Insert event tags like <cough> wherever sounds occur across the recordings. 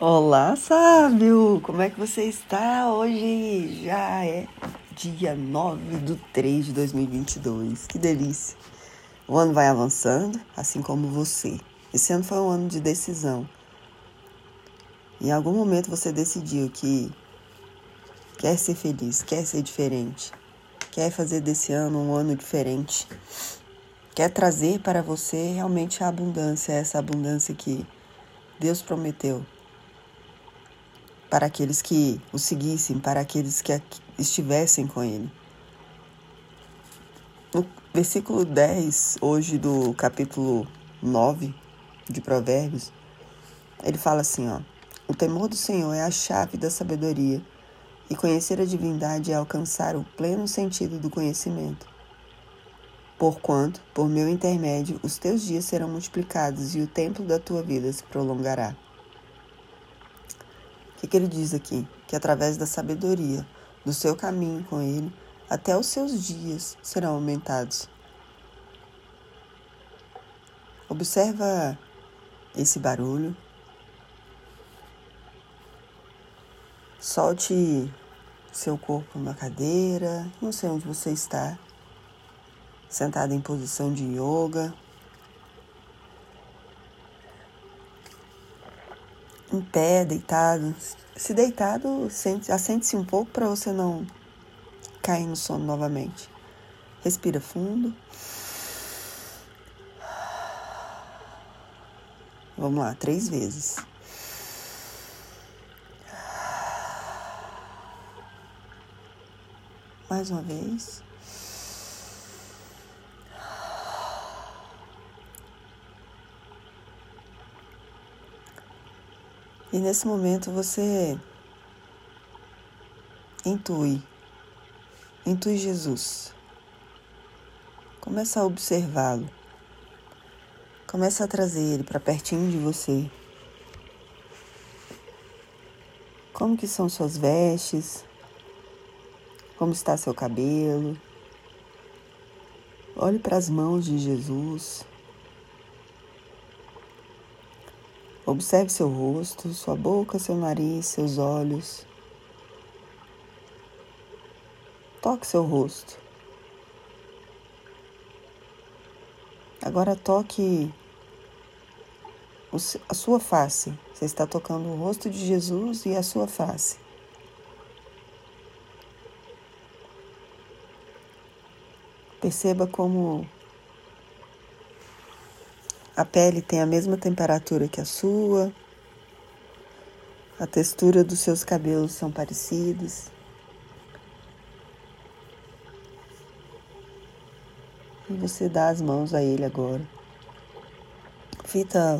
Olá, sábio! Como é que você está? Hoje já é dia 9 de 3 de 2022. Que delícia! O ano vai avançando, assim como você. Esse ano foi um ano de decisão. Em algum momento você decidiu que quer ser feliz, quer ser diferente, quer fazer desse ano um ano diferente, quer trazer para você realmente a abundância, essa abundância que Deus prometeu para aqueles que o seguissem, para aqueles que estivessem com ele. No versículo 10, hoje do capítulo 9 de Provérbios, ele fala assim, ó: O temor do Senhor é a chave da sabedoria, e conhecer a divindade é alcançar o pleno sentido do conhecimento. Porquanto, por meu intermédio, os teus dias serão multiplicados e o tempo da tua vida se prolongará que, que ele diz aqui? Que através da sabedoria, do seu caminho com ele, até os seus dias serão aumentados. Observa esse barulho. Solte seu corpo na cadeira, não sei onde você está, sentado em posição de yoga. Em pé, deitado. Se deitado, assente-se um pouco para você não cair no sono novamente. Respira fundo. Vamos lá, três vezes. Mais uma vez. E nesse momento você intui, intui Jesus. Começa a observá-lo. Começa a trazer ele para pertinho de você. Como que são suas vestes? Como está seu cabelo? Olhe para as mãos de Jesus. Observe seu rosto, sua boca, seu nariz, seus olhos. Toque seu rosto. Agora toque a sua face. Você está tocando o rosto de Jesus e a sua face. Perceba como a pele tem a mesma temperatura que a sua. A textura dos seus cabelos são parecidos. E você dá as mãos a ele agora. Fita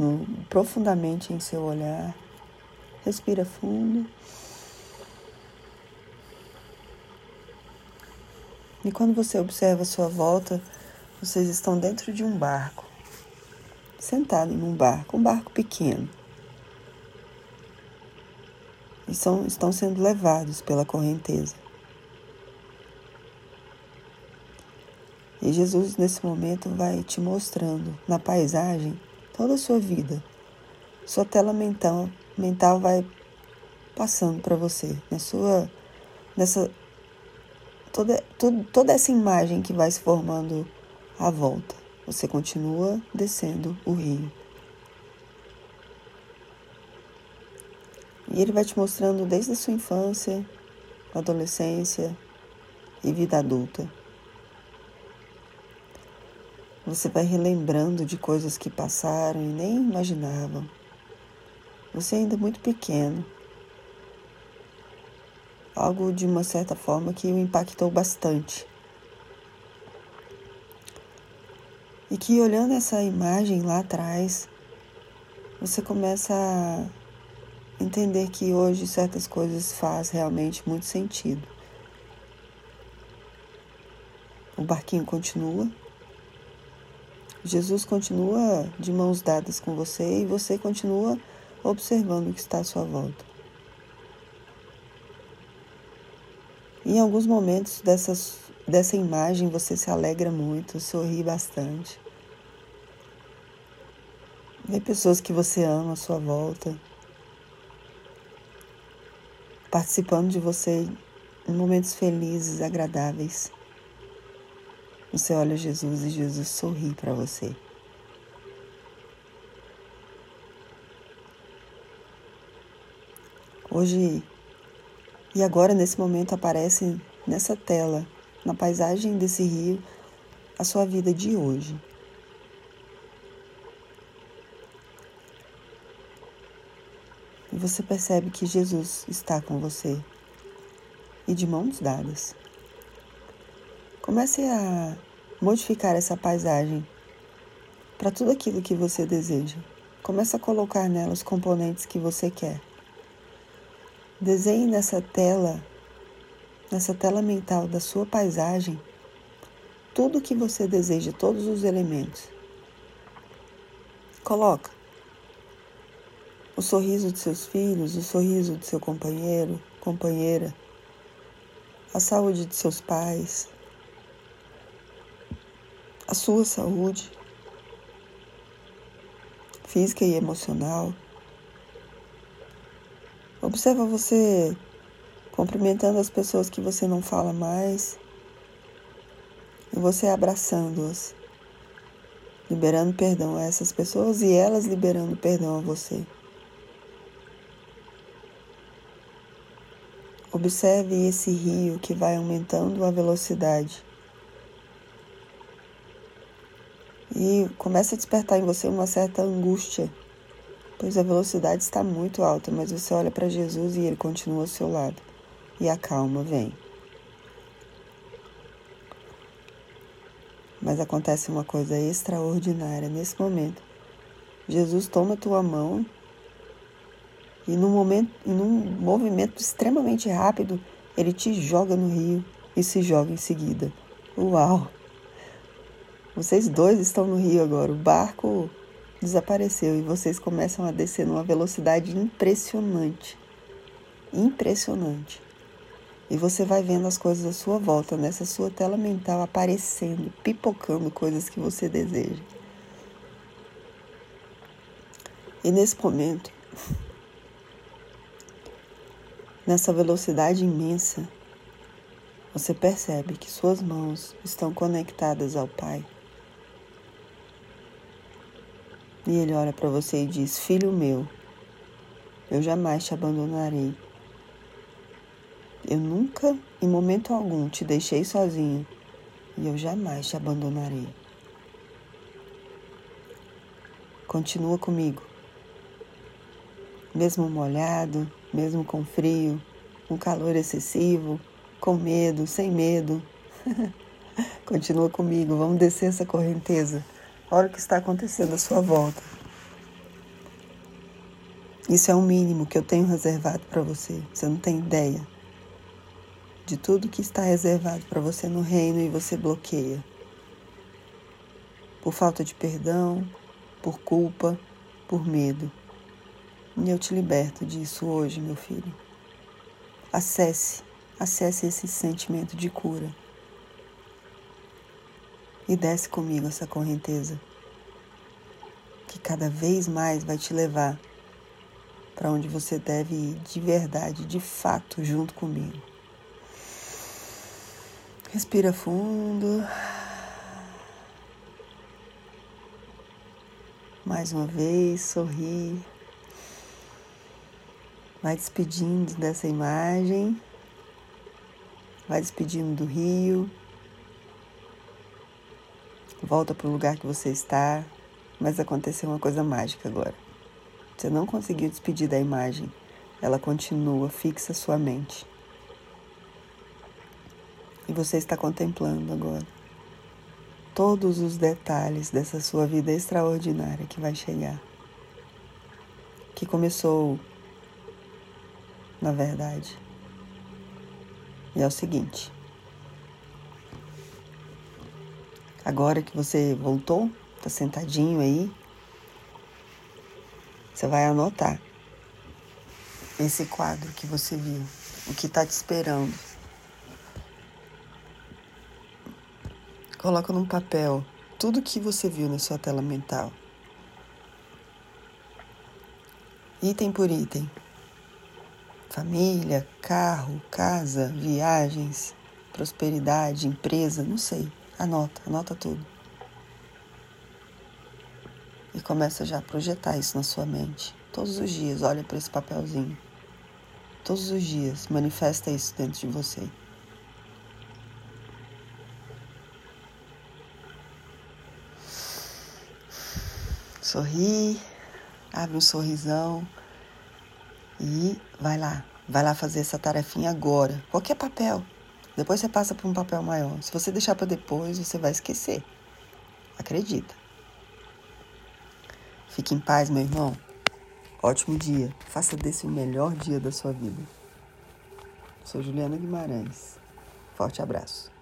um, profundamente em seu olhar. Respira fundo. E quando você observa a sua volta, vocês estão dentro de um barco sentado num barco, um barco pequeno. E são, estão sendo levados pela correnteza. E Jesus, nesse momento, vai te mostrando na paisagem toda a sua vida. Sua tela mental, mental vai passando para você, na sua, nessa, toda, toda, toda essa imagem que vai se formando à volta. Você continua descendo o rio. E ele vai te mostrando desde a sua infância, adolescência e vida adulta. Você vai relembrando de coisas que passaram e nem imaginavam. Você ainda é muito pequeno. Algo de uma certa forma que o impactou bastante. E que olhando essa imagem lá atrás, você começa a entender que hoje certas coisas faz realmente muito sentido. O barquinho continua. Jesus continua de mãos dadas com você e você continua observando o que está à sua volta. Em alguns momentos dessas dessa imagem você se alegra muito, sorri bastante. Vê pessoas que você ama à sua volta, participando de você em momentos felizes, agradáveis. Você olha Jesus e Jesus sorri para você. Hoje e agora, nesse momento, aparece nessa tela, na paisagem desse rio, a sua vida de hoje. E você percebe que Jesus está com você e de mãos dadas. Comece a modificar essa paisagem para tudo aquilo que você deseja. Comece a colocar nela os componentes que você quer. Desenhe nessa tela, nessa tela mental da sua paisagem, tudo o que você deseja, todos os elementos. Coloca o sorriso de seus filhos, o sorriso de seu companheiro, companheira, a saúde de seus pais, a sua saúde física e emocional. Observa você cumprimentando as pessoas que você não fala mais e você abraçando-as, liberando perdão a essas pessoas e elas liberando perdão a você. Observe esse rio que vai aumentando a velocidade. E começa a despertar em você uma certa angústia pois a velocidade está muito alta, mas você olha para Jesus e ele continua ao seu lado. E a calma vem. Mas acontece uma coisa extraordinária nesse momento. Jesus toma tua mão e num momento, num movimento extremamente rápido, ele te joga no rio e se joga em seguida. Uau! Vocês dois estão no rio agora. O barco desapareceu e vocês começam a descer numa velocidade impressionante. Impressionante. E você vai vendo as coisas à sua volta, nessa sua tela mental aparecendo, pipocando coisas que você deseja. E nesse momento, <laughs> nessa velocidade imensa, você percebe que suas mãos estão conectadas ao Pai. E ele olha para você e diz: Filho meu, eu jamais te abandonarei. Eu nunca, em momento algum, te deixei sozinho e eu jamais te abandonarei. Continua comigo. Mesmo molhado, mesmo com frio, com calor excessivo, com medo, sem medo. <laughs> Continua comigo, vamos descer essa correnteza. Olha o que está acontecendo à sua volta. Isso é o mínimo que eu tenho reservado para você. Você não tem ideia de tudo que está reservado para você no reino e você bloqueia. Por falta de perdão, por culpa, por medo. E eu te liberto disso hoje, meu filho. Acesse, acesse esse sentimento de cura e desce comigo essa correnteza que cada vez mais vai te levar para onde você deve ir de verdade, de fato, junto comigo. Respira fundo. Mais uma vez, sorri. Vai despedindo dessa imagem. Vai despedindo do rio. Volta para o lugar que você está, mas aconteceu uma coisa mágica agora. Você não conseguiu despedir da imagem, ela continua fixa sua mente. E você está contemplando agora todos os detalhes dessa sua vida extraordinária que vai chegar. Que começou, na verdade. E é o seguinte. Agora que você voltou, tá sentadinho aí, você vai anotar esse quadro que você viu, o que tá te esperando. Coloca num papel tudo que você viu na sua tela mental. Item por item. família, carro, casa, viagens, prosperidade, empresa, não sei. Anota, anota tudo. E começa já a projetar isso na sua mente. Todos os dias, olha para esse papelzinho. Todos os dias, manifesta isso dentro de você. Sorri, abre um sorrisão e vai lá. Vai lá fazer essa tarefinha agora. Qualquer papel. Depois você passa para um papel maior. Se você deixar para depois, você vai esquecer. Acredita. Fique em paz, meu irmão. Ótimo dia. Faça desse o melhor dia da sua vida. Sou Juliana Guimarães. Forte abraço.